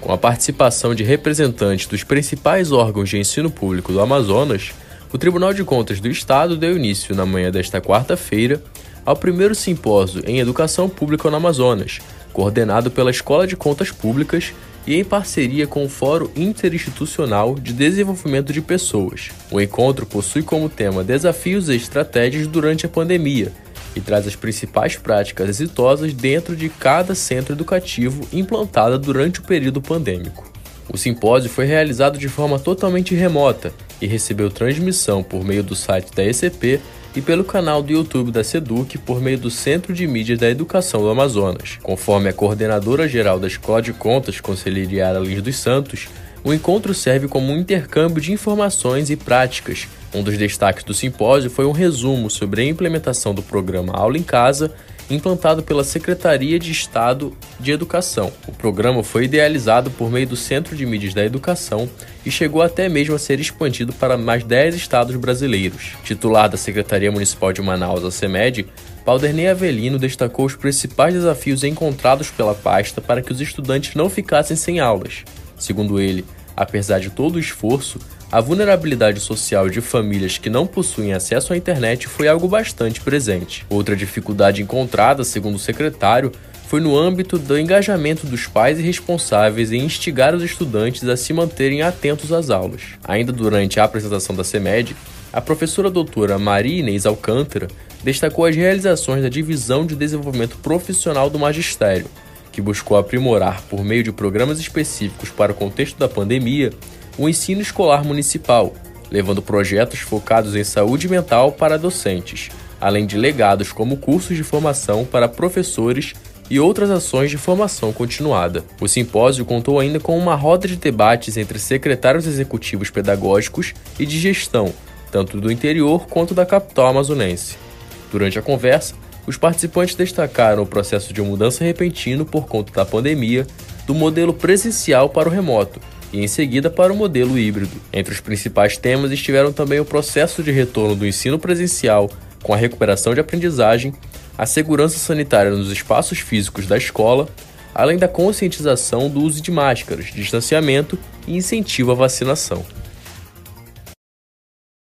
Com a participação de representantes dos principais órgãos de ensino público do Amazonas, o Tribunal de Contas do Estado deu início na manhã desta quarta-feira ao primeiro simpósio em Educação Pública no Amazonas, coordenado pela Escola de Contas Públicas e em parceria com o Fórum Interinstitucional de Desenvolvimento de Pessoas. O encontro possui como tema desafios e estratégias durante a pandemia e traz as principais práticas exitosas dentro de cada centro educativo implantada durante o período pandêmico. O simpósio foi realizado de forma totalmente remota e recebeu transmissão por meio do site da ECP e pelo canal do YouTube da SEDUC por meio do Centro de Mídias da Educação do Amazonas. Conforme a coordenadora geral da Escola de Contas, Conselheira Lins dos Santos, o encontro serve como um intercâmbio de informações e práticas. Um dos destaques do simpósio foi um resumo sobre a implementação do programa Aula em Casa implantado pela Secretaria de Estado de Educação. O programa foi idealizado por meio do Centro de Mídias da Educação e chegou até mesmo a ser expandido para mais 10 estados brasileiros. Titular da Secretaria Municipal de Manaus, a CEMED, Valdernei Avelino destacou os principais desafios encontrados pela pasta para que os estudantes não ficassem sem aulas. Segundo ele, apesar de todo o esforço, a vulnerabilidade social de famílias que não possuem acesso à internet foi algo bastante presente. Outra dificuldade encontrada, segundo o secretário, foi no âmbito do engajamento dos pais e responsáveis em instigar os estudantes a se manterem atentos às aulas. Ainda durante a apresentação da CEMED, a professora doutora Maria Inês Alcântara destacou as realizações da Divisão de Desenvolvimento Profissional do Magistério, que buscou aprimorar, por meio de programas específicos para o contexto da pandemia, o ensino escolar municipal, levando projetos focados em saúde mental para docentes, além de legados como cursos de formação para professores e outras ações de formação continuada. O simpósio contou ainda com uma roda de debates entre secretários executivos pedagógicos e de gestão, tanto do interior quanto da capital amazonense. Durante a conversa, os participantes destacaram o processo de mudança repentino por conta da pandemia do modelo presencial para o remoto e em seguida para o modelo híbrido. Entre os principais temas estiveram também o processo de retorno do ensino presencial com a recuperação de aprendizagem, a segurança sanitária nos espaços físicos da escola, além da conscientização do uso de máscaras, distanciamento e incentivo à vacinação.